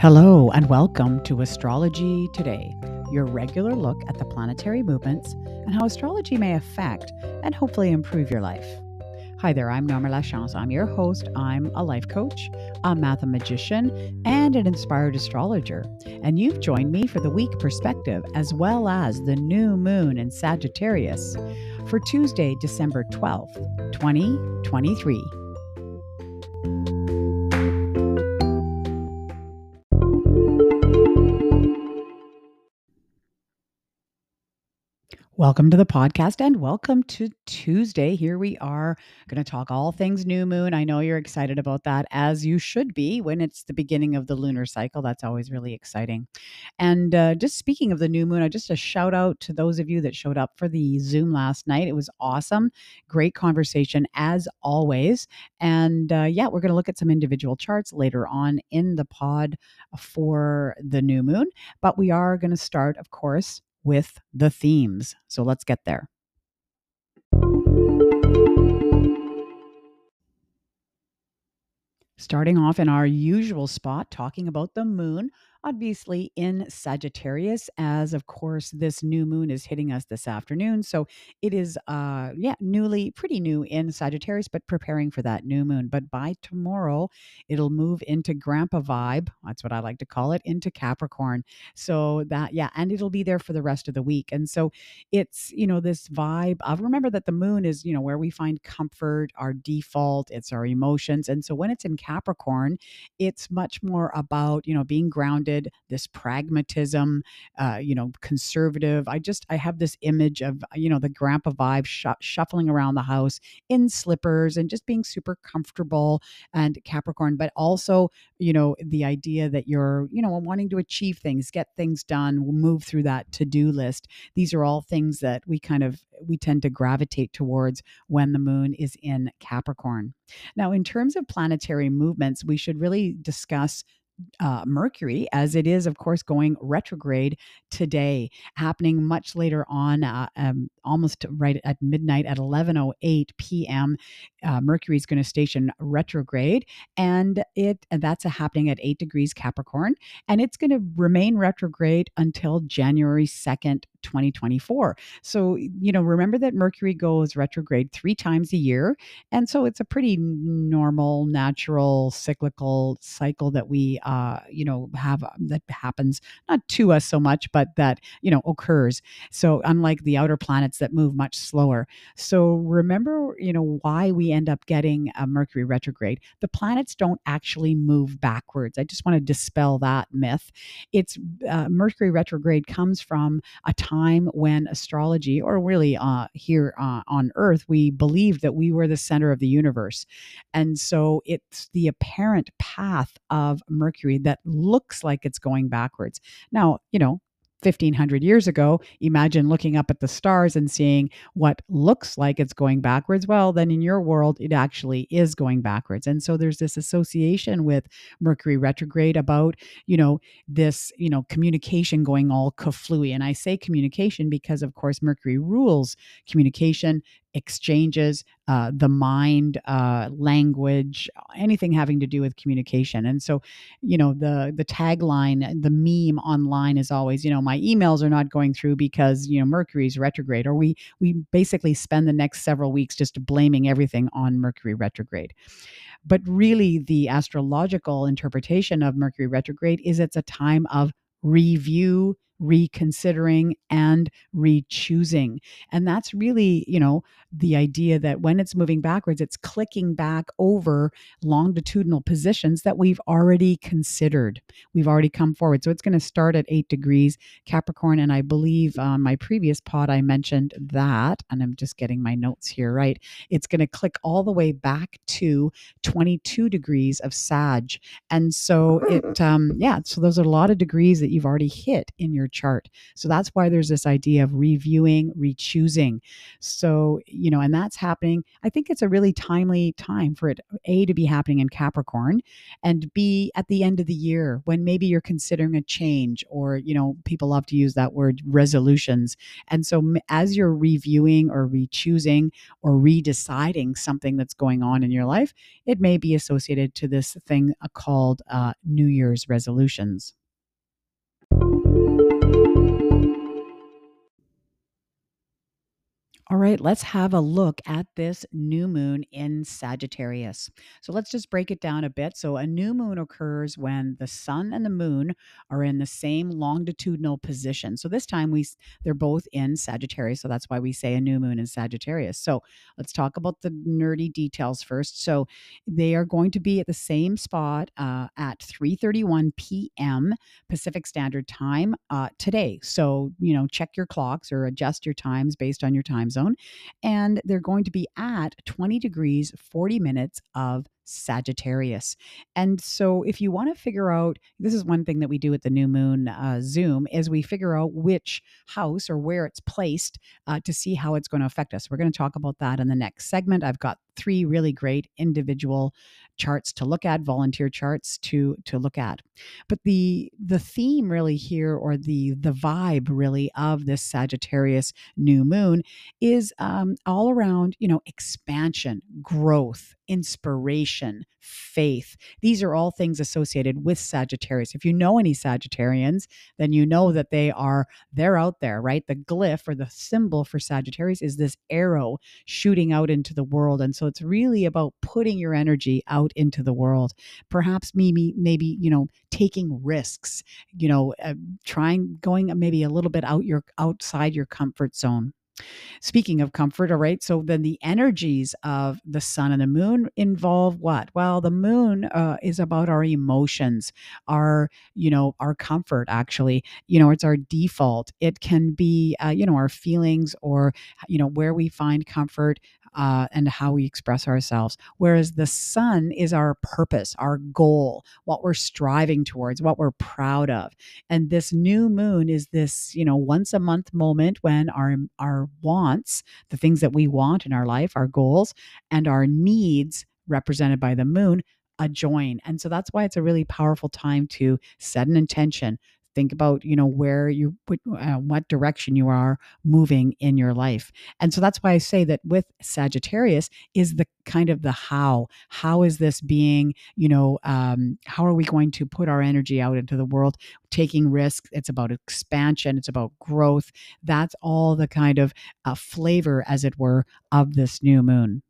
Hello, and welcome to Astrology Today, your regular look at the planetary movements and how astrology may affect and hopefully improve your life. Hi there, I'm Norma Lachance. I'm your host. I'm a life coach, a mathemagician, and an inspired astrologer. And you've joined me for the week perspective as well as the new moon in Sagittarius for Tuesday, December 12th, 2023. Welcome to the podcast and welcome to Tuesday. Here we are going to talk all things new moon. I know you're excited about that, as you should be when it's the beginning of the lunar cycle. That's always really exciting. And uh, just speaking of the new moon, I just a shout out to those of you that showed up for the Zoom last night. It was awesome. Great conversation, as always. And uh, yeah, we're going to look at some individual charts later on in the pod for the new moon. But we are going to start, of course, with the themes. So let's get there. Starting off in our usual spot, talking about the moon obviously in Sagittarius, as of course this new moon is hitting us this afternoon. So it is, uh, yeah, newly, pretty new in Sagittarius, but preparing for that new moon. But by tomorrow, it'll move into Grandpa vibe. That's what I like to call it, into Capricorn. So that, yeah, and it'll be there for the rest of the week. And so it's, you know, this vibe of remember that the moon is, you know, where we find comfort, our default, it's our emotions. And so when it's in Capricorn, it's much more about, you know, being grounded this pragmatism, uh, you know, conservative. I just, I have this image of, you know, the grandpa vibe sh- shuffling around the house in slippers and just being super comfortable and Capricorn, but also, you know, the idea that you're, you know, wanting to achieve things, get things done, move through that to do list. These are all things that we kind of, we tend to gravitate towards when the moon is in Capricorn. Now, in terms of planetary movements, we should really discuss uh, Mercury, as it is, of course, going retrograde today, happening much later on, uh, um, almost right at midnight at 11:08 p.m. Uh, Mercury is going to station retrograde, and it and that's happening at eight degrees Capricorn, and it's going to remain retrograde until January 2nd, 2024. So, you know, remember that Mercury goes retrograde three times a year. And so it's a pretty normal, natural, cyclical cycle that we, uh, you know, have uh, that happens not to us so much, but that, you know, occurs. So, unlike the outer planets that move much slower. So, remember, you know, why we end up getting a Mercury retrograde. The planets don't actually move backwards. I just want to dispel that myth. It's uh, Mercury retrograde comes from a time when astrology, or really uh, here uh, on Earth, we believed that we were the center of the universe. And so it's the apparent path of Mercury that looks like it's going backwards. Now, you know, 1500 years ago, imagine looking up at the stars and seeing what looks like it's going backwards. Well, then in your world, it actually is going backwards. And so there's this association with Mercury retrograde about, you know, this, you know, communication going all kaflooey. And I say communication because, of course, Mercury rules communication, exchanges, uh, the mind, uh, language, anything having to do with communication. And so, you know, the the tagline, the meme online is always, you know, my emails are not going through because you know Mercury's retrograde, or we we basically spend the next several weeks just blaming everything on Mercury retrograde. But really, the astrological interpretation of Mercury retrograde is it's a time of review reconsidering and rechoosing. And that's really, you know, the idea that when it's moving backwards, it's clicking back over longitudinal positions that we've already considered. We've already come forward. So it's going to start at eight degrees Capricorn. And I believe on my previous pod, I mentioned that, and I'm just getting my notes here right. It's going to click all the way back to 22 degrees of Sag. And so it, um, yeah, so those are a lot of degrees that you've already hit in your your chart. So that's why there's this idea of reviewing, rechoosing. So, you know, and that's happening. I think it's a really timely time for it, A, to be happening in Capricorn, and B, at the end of the year when maybe you're considering a change or, you know, people love to use that word resolutions. And so as you're reviewing or rechoosing or redeciding something that's going on in your life, it may be associated to this thing uh, called uh, New Year's resolutions. All right, let's have a look at this new moon in Sagittarius. So let's just break it down a bit. So, a new moon occurs when the sun and the moon are in the same longitudinal position. So, this time we they're both in Sagittarius, so that's why we say a new moon in Sagittarius. So, let's talk about the nerdy details first. So, they are going to be at the same spot uh, at 3:31 p.m. Pacific Standard Time uh, today. So, you know, check your clocks or adjust your times based on your time zone zone. And they're going to be at 20 degrees, 40 minutes of Sagittarius. And so if you want to figure out, this is one thing that we do at the new moon uh, Zoom, is we figure out which house or where it's placed uh, to see how it's going to affect us. We're going to talk about that in the next segment. I've got three really great individual charts to look at, volunteer charts to to look at. But the the theme really here, or the the vibe really of this Sagittarius new moon, is um, all around you know expansion, growth, inspiration, faith. These are all things associated with Sagittarius. If you know any Sagittarians, then you know that they are they're out there, right? The glyph or the symbol for Sagittarius is this arrow shooting out into the world. And so it's really about putting your energy out into the world. Perhaps maybe maybe, you know, taking risks, you know, uh, trying going maybe a little bit out your outside your comfort zone. Speaking of comfort, all right. So then the energies of the sun and the moon involve what? Well, the moon uh, is about our emotions, our, you know, our comfort, actually. You know, it's our default. It can be, uh, you know, our feelings or, you know, where we find comfort uh, and how we express ourselves. Whereas the sun is our purpose, our goal, what we're striving towards, what we're proud of. And this new moon is this, you know, once a month moment when our our wants, the things that we want in our life, our goals, and our needs represented by the moon a join. And so that's why it's a really powerful time to set an intention, think about you know where you what, uh, what direction you are moving in your life. And so that's why i say that with sagittarius is the kind of the how. How is this being you know um, how are we going to put our energy out into the world taking risks? It's about expansion it's about growth. That's all the kind of uh, flavor as it were of this new moon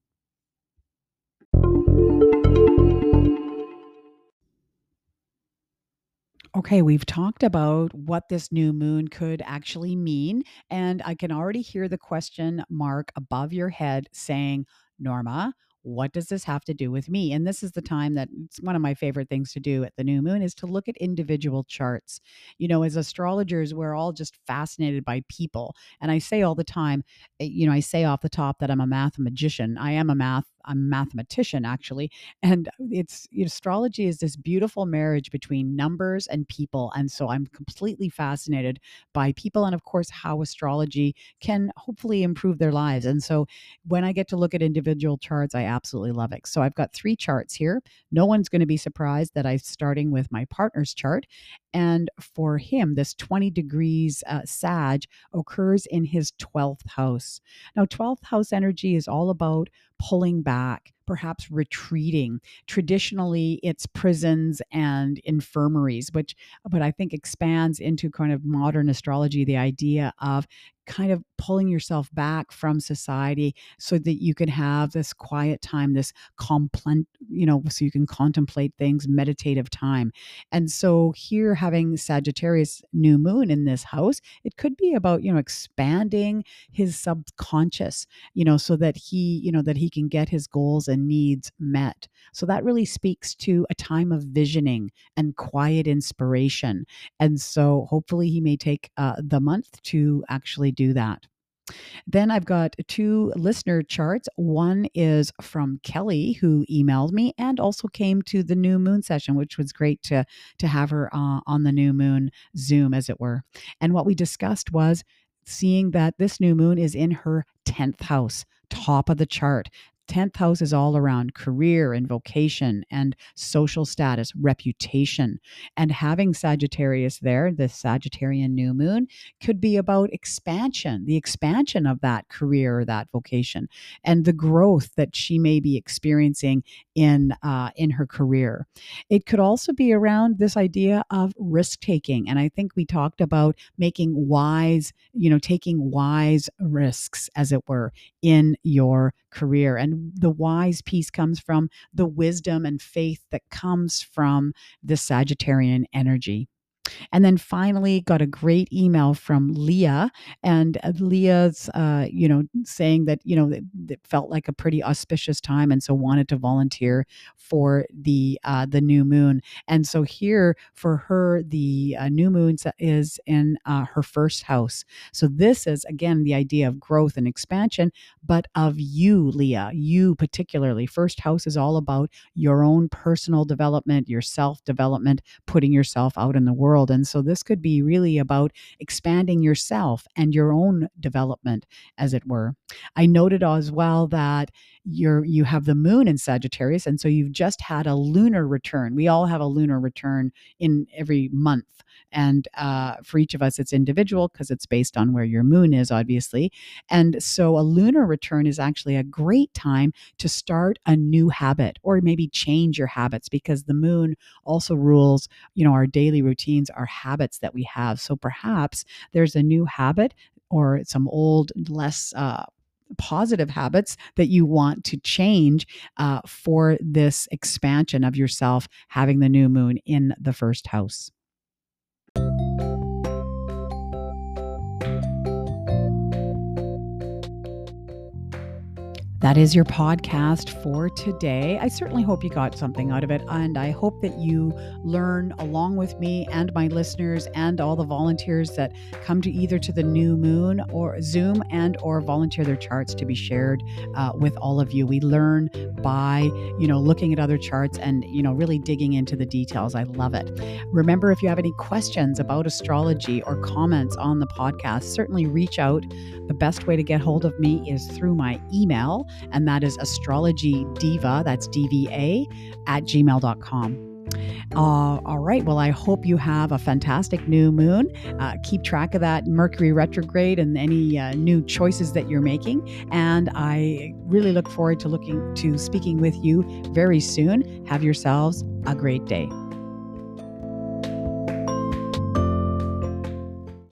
Okay, we've talked about what this new moon could actually mean. And I can already hear the question mark above your head saying, Norma, what does this have to do with me? And this is the time that it's one of my favorite things to do at the new moon is to look at individual charts. You know, as astrologers, we're all just fascinated by people. And I say all the time, eh, you know, I say off the top that I'm a mathemagician. I am a math a mathematician actually, and it's astrology is this beautiful marriage between numbers and people, and so I'm completely fascinated by people and of course how astrology can hopefully improve their lives. And so when I get to look at individual charts, I absolutely love it. So I've got three charts here. No one's going to be surprised that I'm starting with my partner's chart, and for him, this 20 degrees uh, Sag occurs in his 12th house. Now, 12th house energy is all about pulling back, perhaps retreating. Traditionally, it's prisons and infirmaries, which but I think expands into kind of modern astrology the idea of kind of pulling yourself back from society so that you can have this quiet time this compl- you know so you can contemplate things meditative time and so here having sagittarius new moon in this house it could be about you know expanding his subconscious you know so that he you know that he can get his goals and needs met so that really speaks to a time of visioning and quiet inspiration and so hopefully he may take uh, the month to actually do that. Then I've got two listener charts. One is from Kelly, who emailed me and also came to the new moon session, which was great to, to have her uh, on the new moon Zoom, as it were. And what we discussed was seeing that this new moon is in her 10th house, top of the chart. 10th house is all around career and vocation and social status, reputation. And having Sagittarius there, the Sagittarian new moon, could be about expansion, the expansion of that career that vocation, and the growth that she may be experiencing in uh, in her career. It could also be around this idea of risk taking, and I think we talked about making wise, you know, taking wise risks, as it were, in your career. And the wise piece comes from the wisdom and faith that comes from the Sagittarian energy. And then finally, got a great email from Leah, and uh, Leah's, uh, you know, saying that you know it, felt like a pretty auspicious time, and so wanted to volunteer for the uh, the new moon. And so here for her, the uh, new moon is in uh, her first house. So this is again the idea of growth and expansion, but of you, Leah, you particularly. First house is all about your own personal development, your self development, putting yourself out in the world world. And so this could be really about expanding yourself and your own development, as it were. I noted as well that you're you have the moon in Sagittarius, and so you've just had a lunar return. We all have a lunar return in every month, and uh, for each of us, it's individual because it's based on where your moon is, obviously. And so a lunar return is actually a great time to start a new habit or maybe change your habits because the moon also rules, you know, our daily routines, our habits that we have. So perhaps there's a new habit or some old, less uh, positive habits that you want to change uh, for this expansion of yourself having the new moon in the first house. That is your podcast for today. I certainly hope you got something out of it and I hope that you learn along with me and my listeners and all the volunteers that come to either to the new moon or Zoom and or volunteer their charts to be shared uh, with all of you. We learn by, you know, looking at other charts and, you know, really digging into the details. I love it. Remember if you have any questions about astrology or comments on the podcast, certainly reach out. The best way to get hold of me is through my and that is astrology diva, that's DVA, at gmail.com. Uh, all right. Well, I hope you have a fantastic new moon. Uh, keep track of that Mercury retrograde and any uh, new choices that you're making. And I really look forward to looking to speaking with you very soon. Have yourselves a great day.